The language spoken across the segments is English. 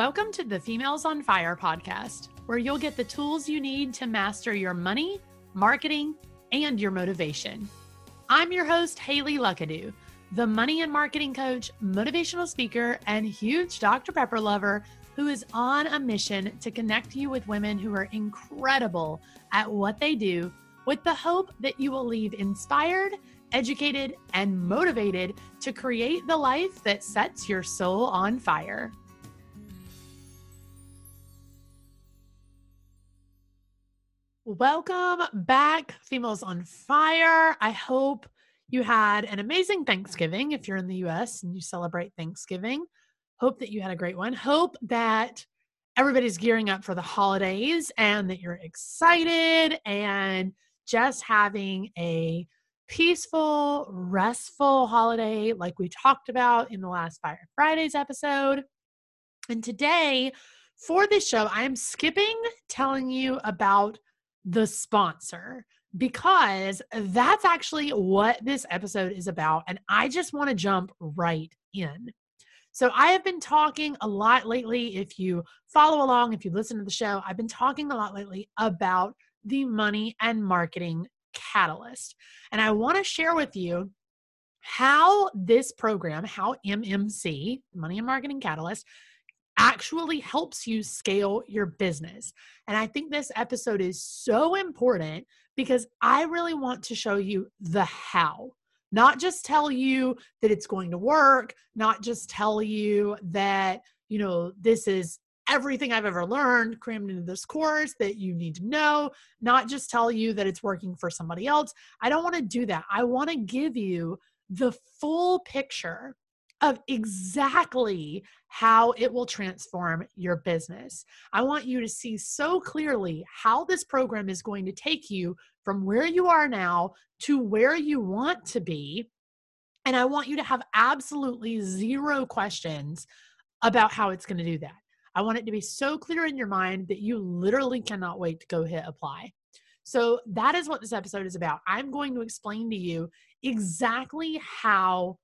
Welcome to the Females on Fire podcast, where you'll get the tools you need to master your money, marketing, and your motivation. I'm your host, Haley Luckadoo, the money and marketing coach, motivational speaker, and huge Dr. Pepper lover who is on a mission to connect you with women who are incredible at what they do with the hope that you will leave inspired, educated, and motivated to create the life that sets your soul on fire. Welcome back, Females on Fire. I hope you had an amazing Thanksgiving if you're in the US and you celebrate Thanksgiving. Hope that you had a great one. Hope that everybody's gearing up for the holidays and that you're excited and just having a peaceful, restful holiday like we talked about in the last Fire Fridays episode. And today, for this show, I am skipping telling you about the sponsor because that's actually what this episode is about. And I just want to jump right in. So, I have been talking a lot lately. If you follow along, if you listen to the show, I've been talking a lot lately about the money and marketing catalyst. And I want to share with you how this program, how MMC, Money and Marketing Catalyst, actually helps you scale your business. And I think this episode is so important because I really want to show you the how, not just tell you that it's going to work, not just tell you that, you know, this is everything I've ever learned crammed into this course that you need to know, not just tell you that it's working for somebody else. I don't want to do that. I want to give you the full picture of exactly how it will transform your business. I want you to see so clearly how this program is going to take you from where you are now to where you want to be. And I want you to have absolutely zero questions about how it's going to do that. I want it to be so clear in your mind that you literally cannot wait to go hit apply. So, that is what this episode is about. I'm going to explain to you exactly how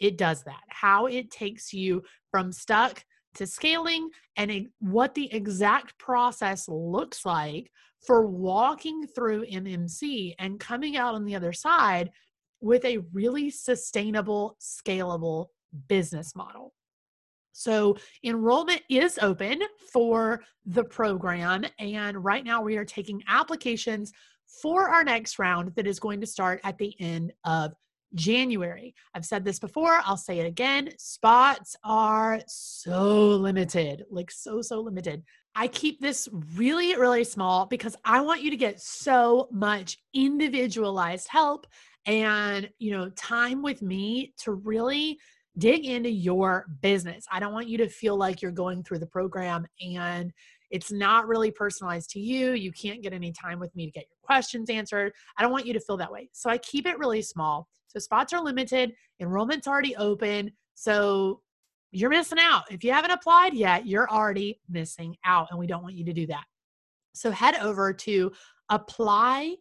it does that, how it takes you from stuck to scaling and what the exact process looks like for walking through MMC and coming out on the other side with a really sustainable, scalable business model. So, enrollment is open for the program. And right now, we are taking applications for our next round that is going to start at the end of January. I've said this before, I'll say it again. Spots are so limited, like so, so limited. I keep this really, really small because I want you to get so much individualized help and, you know, time with me to really dig into your business. I don't want you to feel like you're going through the program and it's not really personalized to you. You can't get any time with me to get your questions answered. I don't want you to feel that way. So I keep it really small. So spots are limited, enrollment's already open. So you're missing out. If you haven't applied yet, you're already missing out, and we don't want you to do that. So head over to applymmc.com.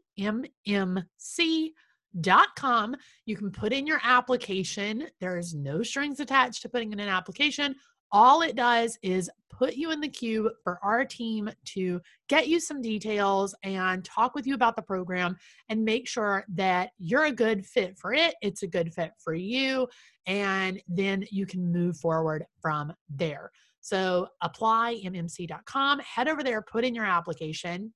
You can put in your application. There is no strings attached to putting in an application. All it does is put you in the queue for our team to get you some details and talk with you about the program and make sure that you're a good fit for it. It's a good fit for you. And then you can move forward from there. So apply mmc.com, head over there, put in your application.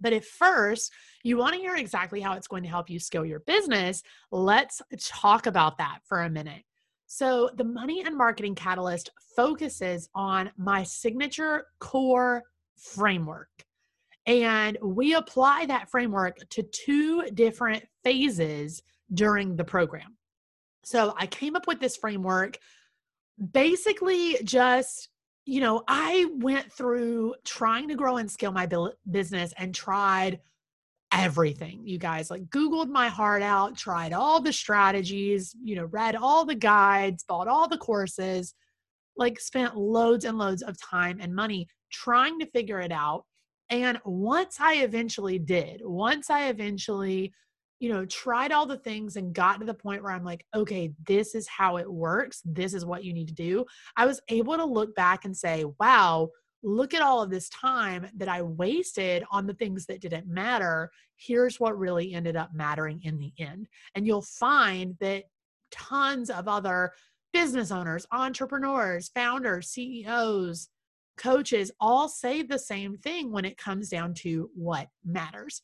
But if first you want to hear exactly how it's going to help you scale your business, let's talk about that for a minute. So, the Money and Marketing Catalyst focuses on my signature core framework. And we apply that framework to two different phases during the program. So, I came up with this framework basically just you know, I went through trying to grow and scale my business and tried everything, you guys. Like Googled my heart out, tried all the strategies, you know, read all the guides, bought all the courses, like spent loads and loads of time and money trying to figure it out. And once I eventually did, once I eventually, you know, tried all the things and got to the point where I'm like, okay, this is how it works. This is what you need to do. I was able to look back and say, wow, look at all of this time that I wasted on the things that didn't matter. Here's what really ended up mattering in the end. And you'll find that tons of other business owners, entrepreneurs, founders, CEOs, coaches all say the same thing when it comes down to what matters.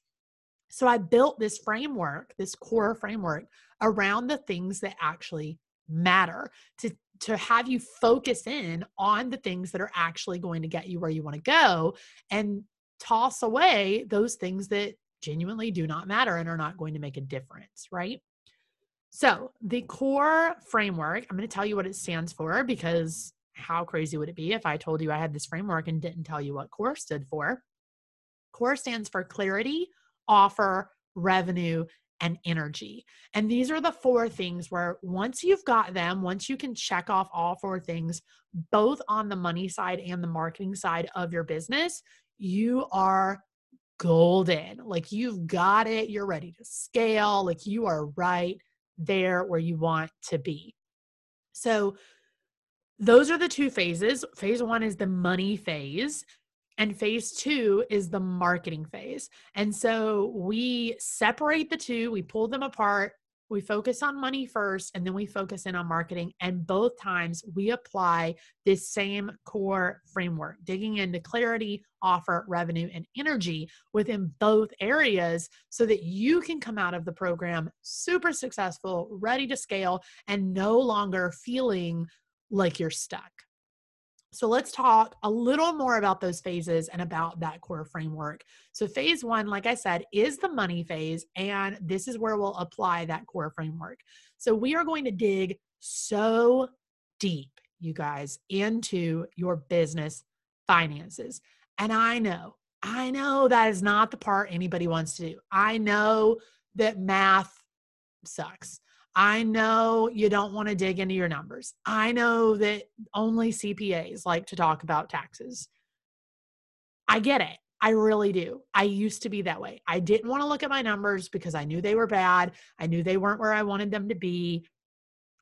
So I built this framework, this core framework around the things that actually matter to to have you focus in on the things that are actually going to get you where you want to go and toss away those things that genuinely do not matter and are not going to make a difference, right? So, the core framework, I'm going to tell you what it stands for because how crazy would it be if I told you I had this framework and didn't tell you what CORE stood for? CORE stands for clarity, offer, revenue, and energy. And these are the four things where once you've got them, once you can check off all four things, both on the money side and the marketing side of your business, you are golden. Like you've got it, you're ready to scale, like you are right there where you want to be. So, those are the two phases. Phase one is the money phase, and phase two is the marketing phase. And so we separate the two, we pull them apart, we focus on money first, and then we focus in on marketing. And both times we apply this same core framework, digging into clarity, offer, revenue, and energy within both areas so that you can come out of the program super successful, ready to scale, and no longer feeling like you're stuck. So let's talk a little more about those phases and about that core framework. So, phase one, like I said, is the money phase, and this is where we'll apply that core framework. So, we are going to dig so deep, you guys, into your business finances. And I know, I know that is not the part anybody wants to do. I know that math sucks. I know you don't want to dig into your numbers. I know that only CPAs like to talk about taxes. I get it. I really do. I used to be that way. I didn't want to look at my numbers because I knew they were bad. I knew they weren't where I wanted them to be.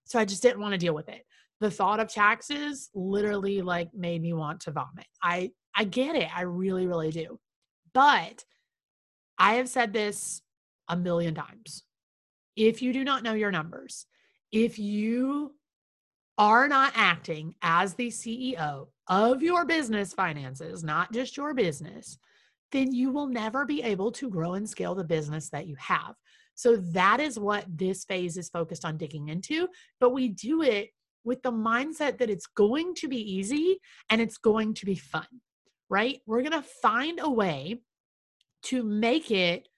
So I just didn't want to deal with it. The thought of taxes literally like made me want to vomit. I I get it. I really really do. But I have said this a million times if you do not know your numbers, if you are not acting as the CEO of your business finances, not just your business, then you will never be able to grow and scale the business that you have. So that is what this phase is focused on digging into. But we do it with the mindset that it's going to be easy and it's going to be fun, right? We're going to find a way to make it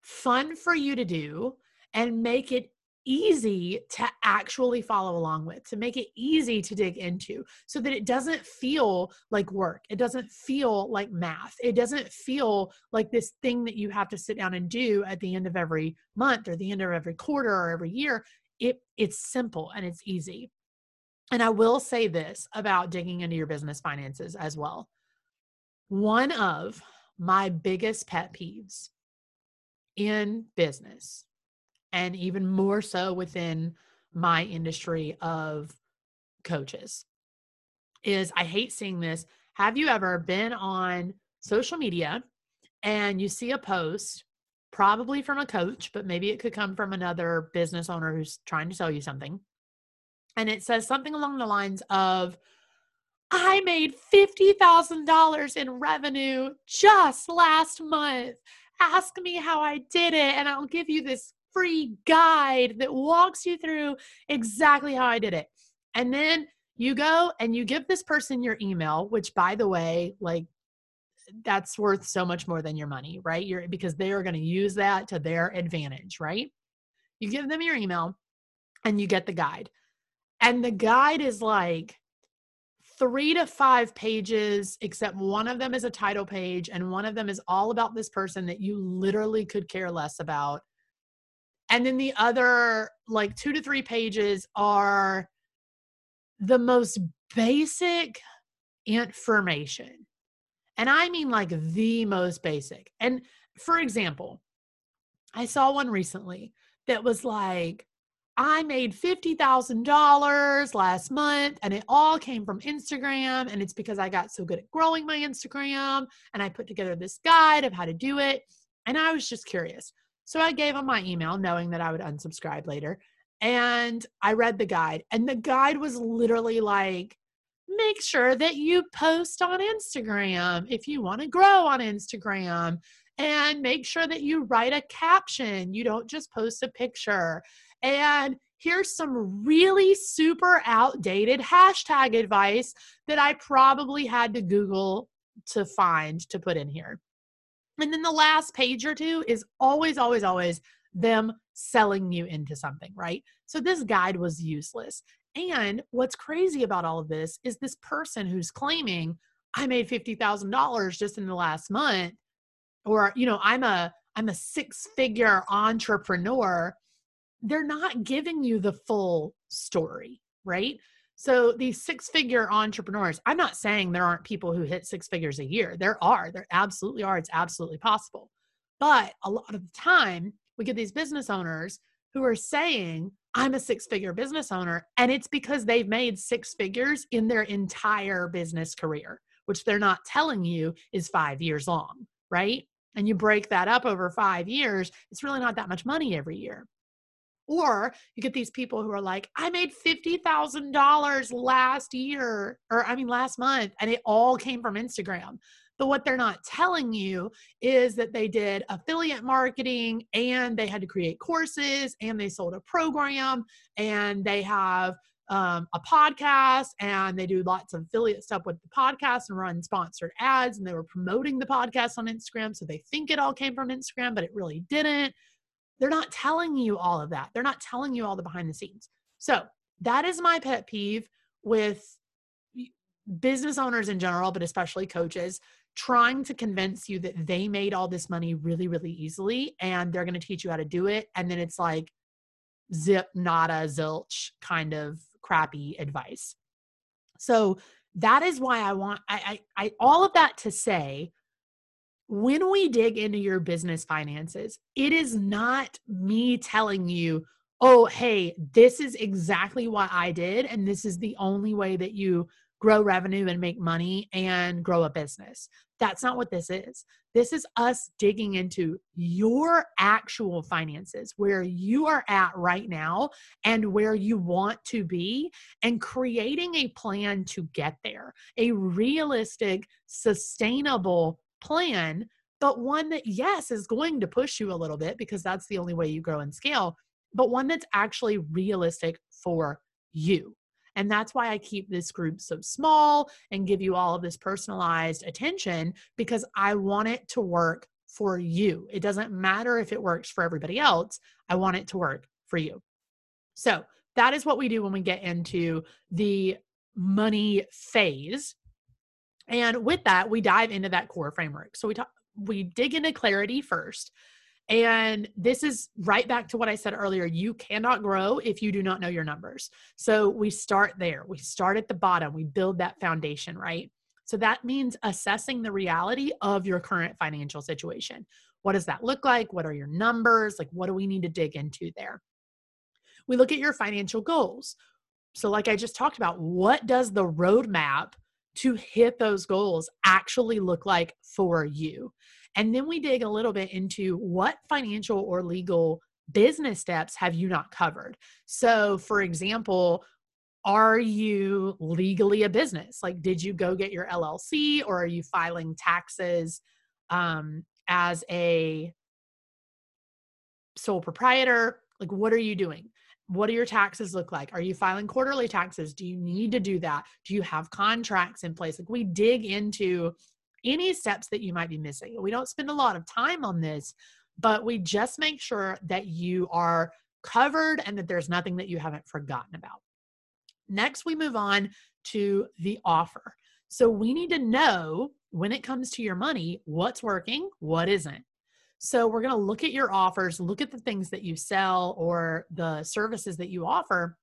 fun for you to do and make it easy to actually follow along with, to make it easy to dig into so that it doesn't feel like work. It doesn't feel like math. It doesn't feel like this thing that you have to sit down and do at the end of every month or the end of every quarter or every year. It it's simple and it's easy. And I will say this about digging into your business finances as well. One of my biggest pet peeves in business and even more so within my industry of coaches is I hate seeing this. Have you ever been on social media and you see a post, probably from a coach, but maybe it could come from another business owner who's trying to sell you something? And it says something along the lines of, I made $50,000 in revenue just last month. Ask me how I did it, and I'll give you this free guide that walks you through exactly how I did it. And then you go and you give this person your email, which by the way, like that's worth so much more than your money, right? You're because they are going to use that to their advantage, right? You give them your email and you get the guide. And the guide is like three to five pages, except one of them is a title page, and one of them is all about this person that you literally could care less about and then the other like two to three pages are the most basic information. And I mean like the most basic. And for example, I saw one recently that was like, I made $50,000 last month and it all came from Instagram. And it's because I got so good at growing my Instagram and I put together this guide of how to do it. And I was just curious. So I gave him my email knowing that I would unsubscribe later. And I read the guide, and the guide was literally like, make sure that you post on Instagram if you want to grow on Instagram and make sure that you write a caption. You don't just post a picture. And here's some really super outdated hashtag advice that I probably had to Google to find to put in here. And then the last page or two is always, always, always them selling you into something, right? So this guide was useless. And what's crazy about all of this is this person who's claiming I made $50,000 just in the last month or you know, I'm a I'm a six-figure entrepreneur. They're not giving you the full story, right? So these six-figure entrepreneurs, I'm not saying there aren't people who hit six figures a year. There are. There absolutely are. It's absolutely possible. But a lot of the time, we get these business owners who are saying, I'm a six figure business owner. And it's because they've made six figures in their entire business career, which they're not telling you is five years long, right? And you break that up over five years, it's really not that much money every year. Or you get these people who are like, I made $50,000 last year, or I mean, last month, and it all came from Instagram. But what they're not telling you is that they did affiliate marketing and they had to create courses and they sold a program and they have um, a podcast and they do lots of affiliate stuff with the podcast and run sponsored ads and they were promoting the podcast on Instagram. So they think it all came from Instagram, but it really didn't. They're not telling you all of that. They're not telling you all the behind the scenes. So that is my pet peeve with business owners in general, but especially coaches trying to convince you that they made all this money really, really easily and they're going to teach you how to do it. And then it's like zip, nada, zilch kind of crappy advice. So that is why I want, I, I, I all of that to say, when we dig into your business finances, it is not me telling you, oh, hey, this is exactly what I did. And this is the only way that you grow revenue and make money and grow a business. That's not what this is. This is us digging into your actual finances, where you are at right now and where you want to be, and creating a plan to get there. A realistic, sustainable plan, but one that, yes, is going to push you a little bit because that's the only way you grow and scale, but one that's actually realistic for you. And that's why I keep this group so small and give you all of this personalized attention because I want it to work for you. It doesn't matter if it works for everybody else, I want it to work for you. So, that is what we do when we get into the money phase. And with that, we dive into that core framework. So we talk we dig into clarity first. And this is right back to what I said earlier. You cannot grow if you do not know your numbers. So we start there. We start at the bottom. We build that foundation, right? So that means assessing the reality of your current financial situation. What does that look like? What are your numbers? Like, what do we need to dig into there? We look at your financial goals. So, like I just talked about, what does the roadmap to hit those goals actually look like for you? And then we dig a little bit into what financial or legal business steps have you not covered. So, for example, are you legally a business? Like, did you go get your LLC or are you filing taxes um, as a sole proprietor? Like, what are you doing? What do your taxes look like? Are you filing quarterly taxes? Do you need to do that? Do you have contracts in place? Like, we dig into any steps that you might be missing. We don't spend a lot of time on this, but we just make sure that you are covered and that there's nothing that you haven't forgotten about. Next, we move on to the offer. So we need to know when it comes to your money, what's working, what isn't. So we're going to look at your offers, look at the things that you sell or the services that you offer,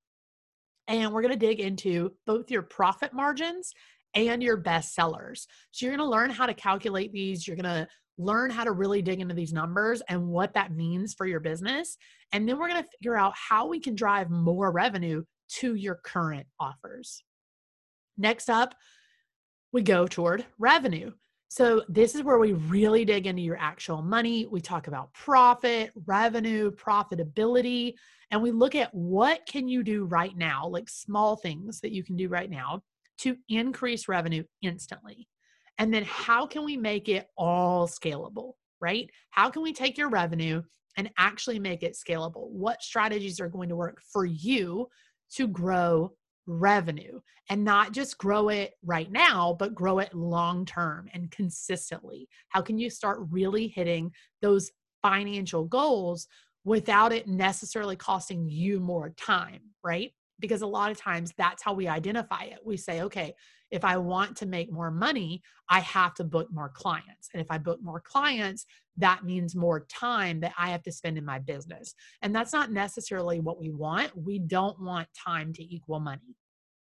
and we're going to dig into both your profit margins and your best sellers. So you're going to learn how to calculate these. You're going to learn how to really dig into these numbers and what that means for your business. And then we're going to figure out how we can drive more revenue to your current offers. Next up, we go toward revenue. So, this is where we really dig into your actual money. We talk about profit, revenue, profitability, and we look at what can you do right now, like small things that you can do right now to increase revenue instantly. And then how can we make it all scalable, right? How can we take your revenue and actually make it scalable? What strategies are going to work for you to grow revenue and not just grow it right now, but grow it long term and consistently? How can you start really hitting those financial goals without it necessarily costing you more time, right? Because a lot of times that's how we identify it. We say, okay, if I want to make more money, I have to book more clients. And if I book more clients, that means more time that I have to spend in my business. And that's not necessarily what we want. We don't want time to equal money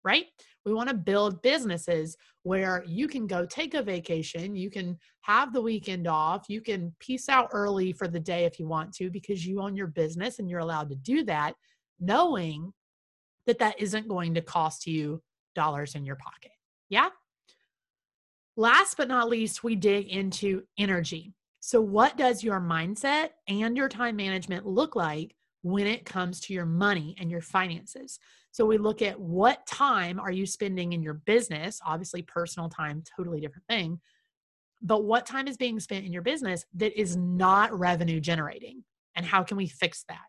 right? We want to build businesses where you can go take a vacation, you can have the weekend off, you can peace out early for the day if you want to because you own your business and you're allowed to do that, knowing that that isn't going to cost you dollars in your pocket. Yeah? Last but not least, we dig into energy. So, what does your mindset and your time management look like when it comes to your money and your finances? So we look at what time are you spending in your business? Obviously, personal time, totally different thing. But what time is being spent in your business that is not revenue generating? And how can we fix that?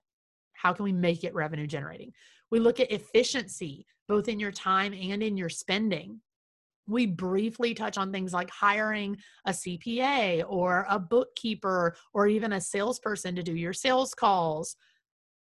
How can we make it revenue generating? We look at efficiency, both in your time and in your spending. We briefly touch on things like hiring a CPA or a bookkeeper or even a salesperson to do your sales calls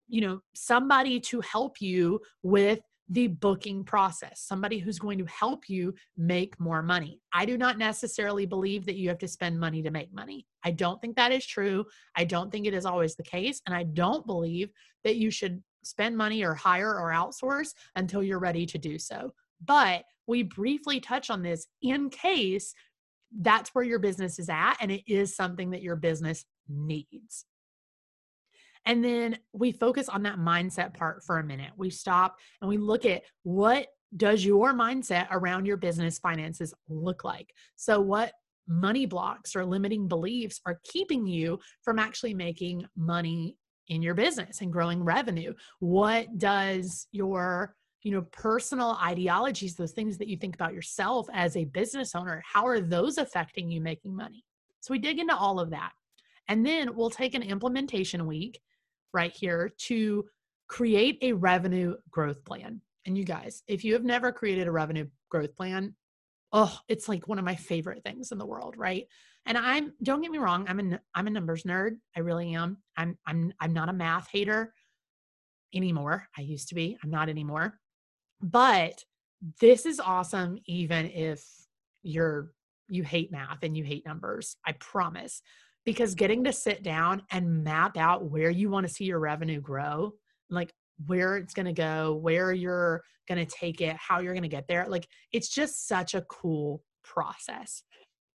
you know somebody to help you with the booking process, somebody who's going to help you make more money. I do not necessarily believe that you have to spend money to make money. I don't think that is true. I don't think it is always the case. And I don't believe that you should spend money or hire or outsource until you're ready to do so. But we briefly touch on this in case that's where your business is at and it is something that your business needs. And then we focus on that mindset part for a minute. We stop and we look at what does your mindset around your business finances look like? So, what money blocks or limiting beliefs are keeping you from actually making money in your business and growing revenue? What does your you know personal ideologies those things that you think about yourself as a business owner how are those affecting you making money so we dig into all of that and then we'll take an implementation week right here to create a revenue growth plan. And you guys, if you have never created a revenue growth plan, oh, it's like one of my favorite things in the world, right? And I'm don't get me wrong, I'm a I'm a numbers nerd. I really am. I'm I'm I'm not a math hater anymore. I used to be. I'm not anymore. But this is awesome even if you're you hate math and you hate numbers. I promise because getting to sit down and map out where you want to see your revenue grow, like where it's going to go, where you're going to take it, how you're going to get there, like it's just such a cool process.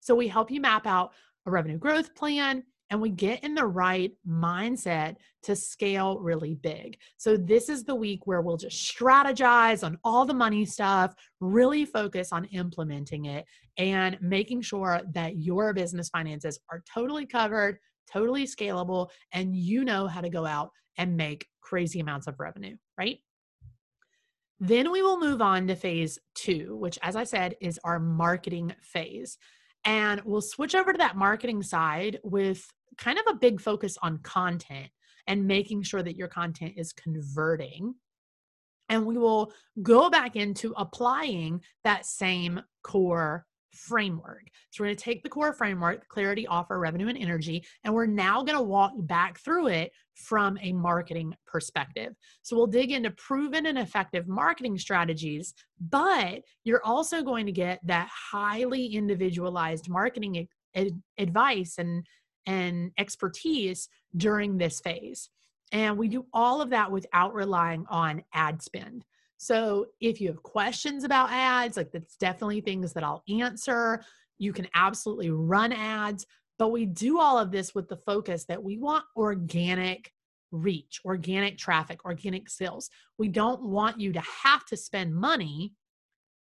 So we help you map out a revenue growth plan and we get in the right mindset to scale really big. So, this is the week where we'll just strategize on all the money stuff, really focus on implementing it, and making sure that your business finances are totally covered, totally scalable, and you know how to go out and make crazy amounts of revenue, right? Then we will move on to phase two, which, as I said, is our marketing phase. And we'll switch over to that marketing side with kind of a big focus on content and making sure that your content is converting. And we will go back into applying that same core framework. So we're going to take the core framework, clarity, offer, revenue, and energy, and we're now going to walk back through it from a marketing perspective. So we'll dig into proven and effective marketing strategies, but you're also going to get that highly individualized marketing advice and and expertise during this phase. And we do all of that without relying on ad spend. So if you have questions about ads, like that's definitely things that I'll answer. You can absolutely run ads, But we do all of this with the focus that we want organic reach, organic traffic, organic sales. We don't want you to have to spend money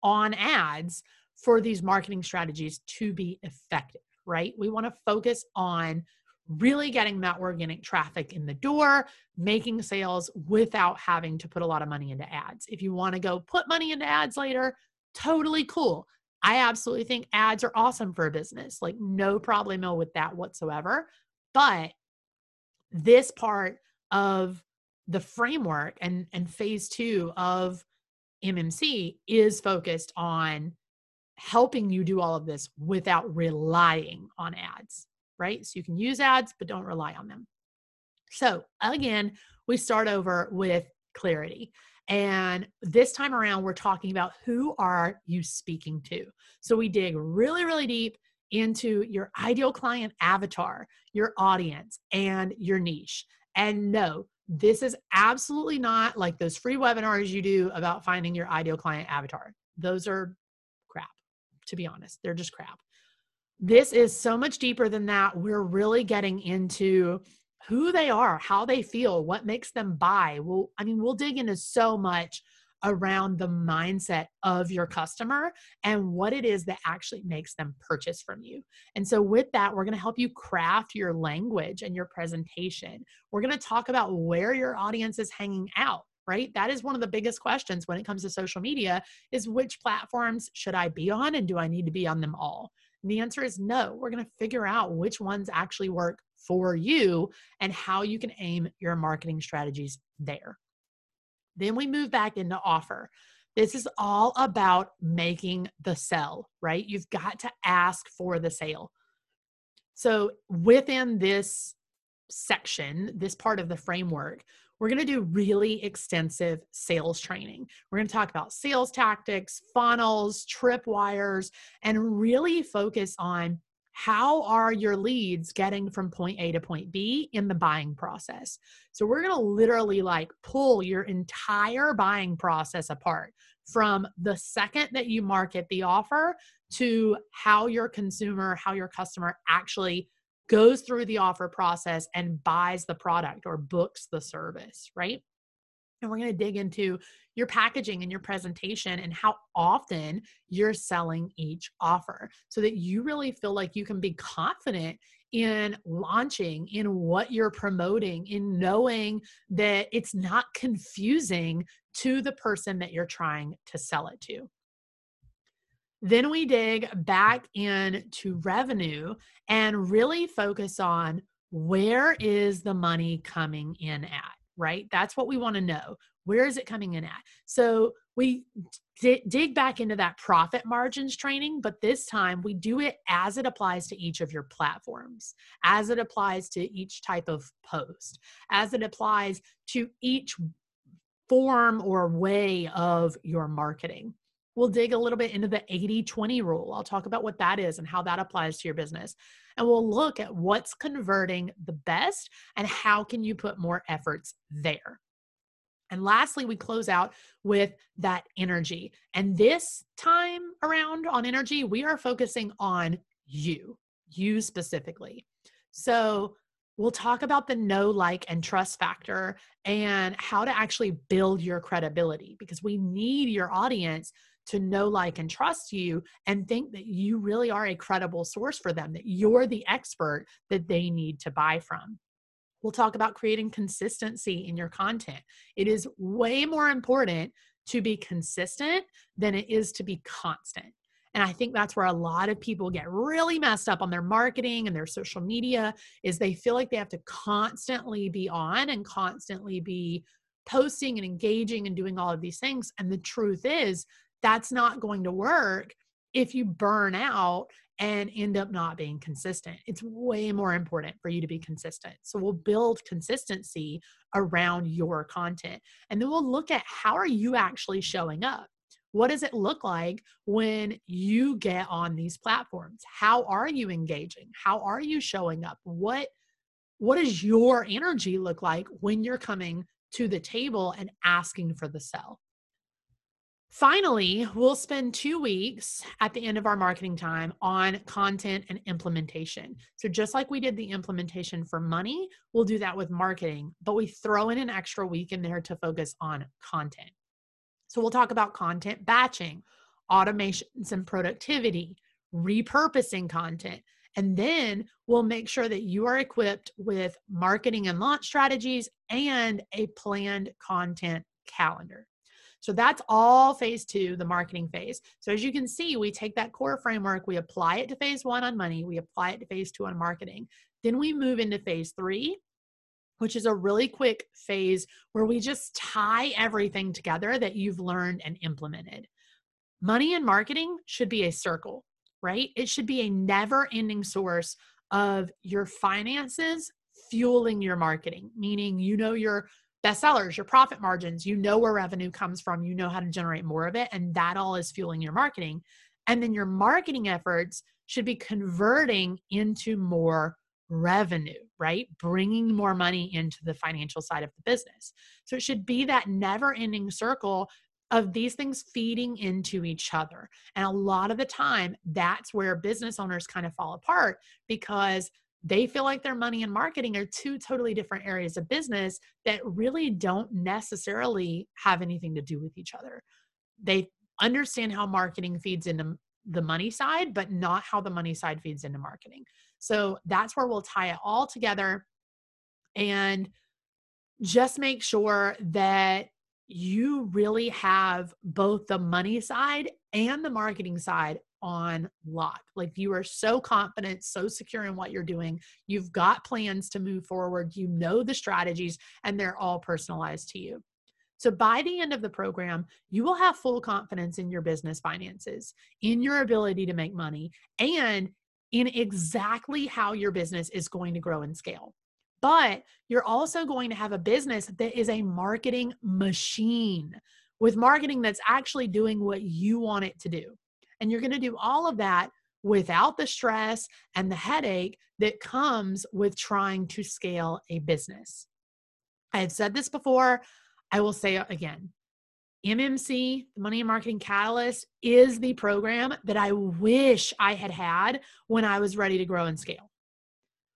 on ads for these marketing strategies to be effective, right? We want to focus on really getting that organic traffic in the door, making sales without having to put a lot of money into ads. If you want to go put money into ads later, totally cool. I absolutely think ads are awesome for a business, like no problemo with that whatsoever. But this part of the framework and and phase 2 of MMC is focused on helping you do all of this without relying on ads, right? So you can use ads, but don't rely on them. So again, we start over with clarity. And this time around, we're talking about who are you speaking to? So we dig really, really deep into your ideal client avatar, your audience, and your niche. And no, this is absolutely not like those free webinars you do about finding your ideal client avatar. Those are crap, to be honest. They're just crap. This is so much deeper than that. We're really getting into who they are, how they feel, what makes them buy. Well, I mean, we'll dig into so much around the mindset of your customer and what it is that actually makes them purchase from you. And so, with that, we're going to help you craft your language and your presentation. We're going to talk about where your audience is hanging out right that is one of the biggest questions when it comes to social media is which platforms should i be on and do i need to be on them all and the answer is no we're going to figure out which ones actually work for you and how you can aim your marketing strategies there then we move back into offer. This is all about making the sell, right? You've got to ask for the sale. So within this section, this part of the framework, we're going to do really extensive sales training. We're going to talk about sales tactics, funnels, tripwires, and really focus on how are your leads getting from point A to point B in the buying process? So we're going to literally like pull your entire buying process apart from the second that you market the offer to how your consumer, how your customer actually goes through the offer process and buys the product or books the service, right? And we're going to dig into your packaging and your presentation and how often you're selling each offer so that you really feel like you can be confident in launching, in what you're promoting, in knowing that it's not confusing to the person that you're trying to sell it to. Then we dig back into revenue and really focus on where is the money coming in at, right? That's what we want to know. Where is it coming in at? So we d- dig back into that profit margins training, but this time we do it as it applies to each of your platforms, as it applies to each type of post, as it applies to each form or way of your marketing. We'll dig a little bit into the 80 20 rule. I'll talk about what that is and how that applies to your business. And we'll look at what's converting the best and how can you put more efforts there. And lastly, we close out with that energy. And this time around on energy, we are focusing on you, you specifically. So we'll talk about the know, like, and trust factor and how to actually build your credibility because we need your audience to know, like, and trust you and think that you really are a credible source for them, that you're the expert that they need to buy from. We'll talk about creating consistency in your content. It is way more important to be consistent than it is to be constant. And I think that's where a lot of people get really messed up on their marketing and their social media is they feel like they have to constantly be on and constantly be posting and engaging and doing all of these things. And the truth is that's not going to work if you burn out and end up not being consistent. It's way more important for you to be consistent. So we'll build consistency around your content. And then we'll look at how are you actually showing up? What does it look like when you get on these platforms? How are you engaging? How are you showing up? What what does your energy look like when you're coming to the table and asking for the sell? Finally, we'll spend two weeks at the end of our marketing time on content and implementation. So, just like we did the implementation for money, we'll do that with marketing, but we throw in an extra week in there to focus on content. So, we'll talk about content batching, automations and productivity, repurposing content. And then we'll make sure that you are equipped with marketing and launch strategies and a planned content calendar. So that's all phase two, the marketing phase. So as you can see, we take that core framework, we apply it to phase one on money, we apply it to phase two on marketing. Then we move into phase three, which is a really quick phase where we just tie everything together that you've learned and implemented. Money and marketing should be a circle, right? It should be a never ending source of your finances fueling your marketing, meaning you know your bestsellers, your profit margins, you know where revenue comes from, you know how to generate more of it, and that all is fueling your marketing. And then your marketing efforts should be converting into more revenue, right? Bringing more money into the financial side of the business. So it should be that never ending circle of these things feeding into each other. And a lot of the time, that's where business owners kind of fall apart because they feel like their money and marketing are two totally different areas of business that really don't necessarily have anything to do with each other. They understand how marketing feeds into the money side, but not how the money side feeds into marketing. So that's where we'll tie it all together and just make sure that you really have both the money side and the marketing side on lock. Like you are so confident, so secure in what you're doing. You've got plans to move forward. You know the strategies, and they're all personalized to you. So by the end of the program, you will have full confidence in your business finances, in your ability to make money, and in exactly how your business is going to grow and scale. But you're also going to have a business that is a marketing machine with marketing that's actually doing what you want it to do. And you're going to do all of that without the stress and the headache that comes with trying to scale a business. I have said this before, I will say it again. MMC, the Money and Marketing Catalyst, is the program that I wish I had had when I was ready to grow and scale.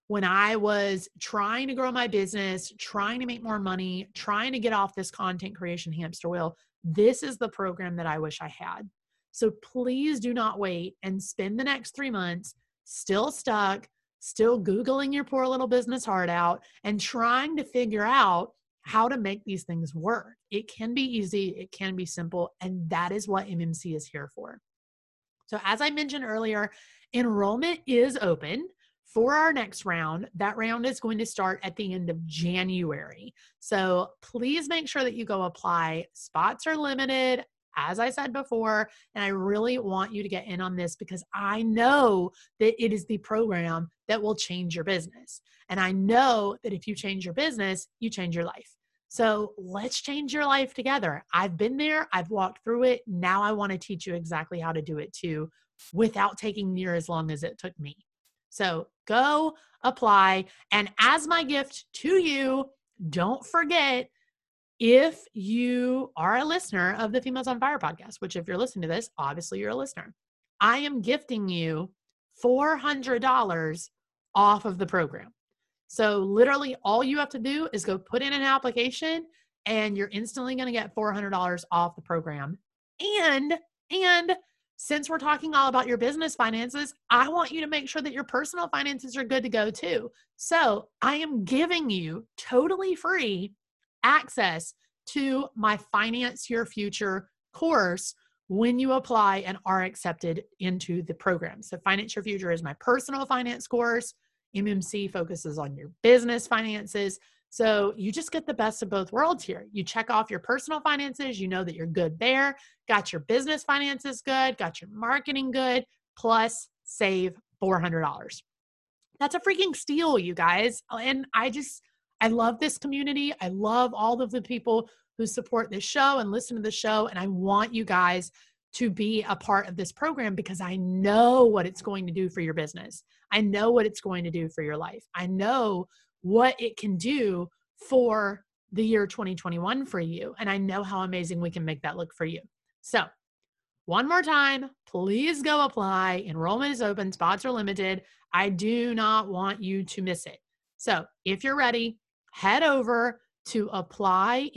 When I was trying to grow my business, trying to make more money, trying to get off this content creation hamster wheel, this is the program that I wish I had. So please do not wait and spend the next three months still stuck, still Googling your poor little business heart out and trying to figure out how to make these things work. It can be easy, it can be simple, and that is what MMC is here for. So, as I mentioned earlier, enrollment is open for our next round. That round is going to start at the end of January. So please make sure that you go apply. Spots are limited as I said before, and I really want you to get in on this because I know that it is the program that will change your business. And I know that if you change your business, you change your life. So let's change your life together. I've been there, I've walked through it. Now I want to teach you exactly how to do it too without taking near as long as it took me. So go apply. And as my gift to you, don't forget if you are a listener of the Females on Fire podcast, which if you're listening to this, obviously you're a listener, I am gifting you $400 off of the program. So literally all you have to do is go put in an application and you're instantly going to get $400 off the program. And and since we're talking all about your business finances, I want you to make sure that your personal finances are good to go too. So, I am giving you totally free access to my Finance Your Future course when you apply and are accepted into the program. So, Finance Your Future is my personal finance course. MMC focuses on your business finances. So, you just get the best of both worlds here. You check off your personal finances, you know that you're good there, got your business finances good, got your marketing good, plus save $400. That's a freaking steal, you guys. And I just, I love this community. I love all of the people who support this show and listen to the show. And I want you guys to be a part of this program because I know what it's going to do for your business. I know what it's going to do for your life. I know what it can do for the year 2021 for you. And I know how amazing we can make that look for you. So, one more time, please go apply. Enrollment is open, spots are limited. I do not want you to miss it. So, if you're ready, head over to applymmc.com.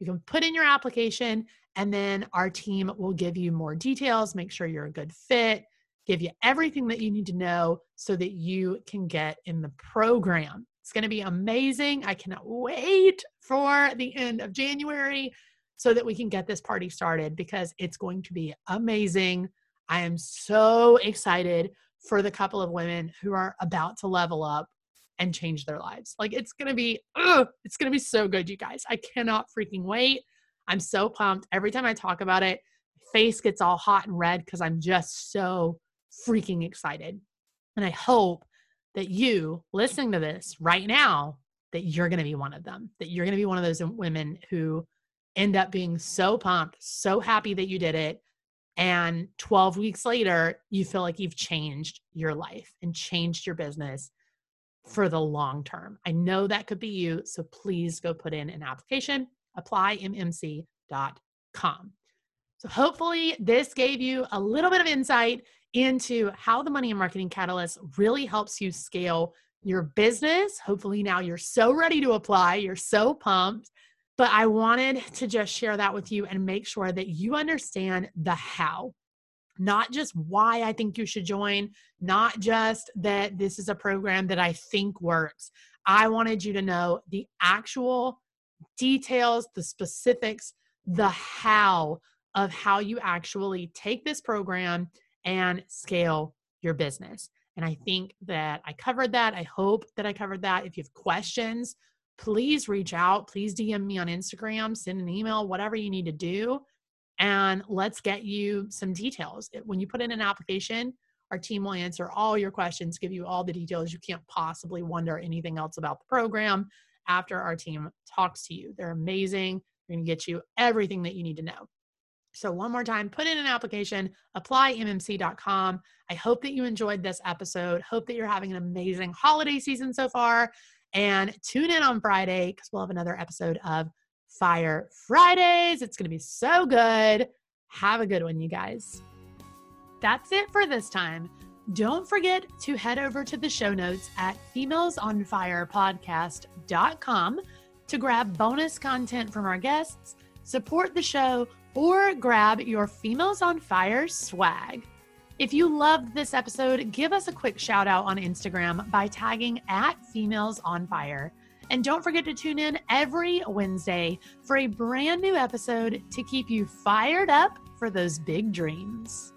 You can put in your application, and then our team will give you more details, make sure you're a good fit, give you everything that you need to know so that you can get in the program. It's going to be amazing. I cannot wait for the end of January so that we can get this party started because it's going to be amazing. I am so excited for the couple of women who are about to level up and change their lives. Like it's going to be ugh, it's going to be so good you guys. I cannot freaking wait. I'm so pumped. Every time I talk about it, my face gets all hot and red cuz I'm just so freaking excited. And I hope that you listening to this right now that you're going to be one of them. That you're going to be one of those women who end up being so pumped, so happy that you did it and 12 weeks later, you feel like you've changed your life and changed your business for the long term. I know that could be you. So please go put in an application, applymmc.com. So hopefully, this gave you a little bit of insight into how the Money and Marketing Catalyst really helps you scale your business. Hopefully, now you're so ready to apply, you're so pumped. But I wanted to just share that with you and make sure that you understand the how, not just why I think you should join, not just that this is a program that I think works. I wanted you to know the actual details, the specifics, the how of how you actually take this program and scale your business. And I think that I covered that. I hope that I covered that. If you have questions, please reach out. Please DM me on Instagram, send an email, whatever you need to do. And let's get you some details. When you put in an application, our team will answer all your questions, give you all the details. You can't possibly wonder anything else about the program after our team talks to you. They're amazing. They're going to get you everything that you need to know. So, one more time, put in an application, applymmc.com. I hope that you enjoyed this episode. Hope that you're having an amazing holiday season so far. And tune in on Friday because we'll have another episode of Fire Fridays. It's going to be so good. Have a good one, you guys. That's it for this time. Don't forget to head over to the show notes at femalesonfirepodcast.com to grab bonus content from our guests, support the show, or grab your Females on Fire swag. If you loved this episode, give us a quick shout out on Instagram by tagging at Females on Fire. And don't forget to tune in every Wednesday for a brand new episode to keep you fired up for those big dreams.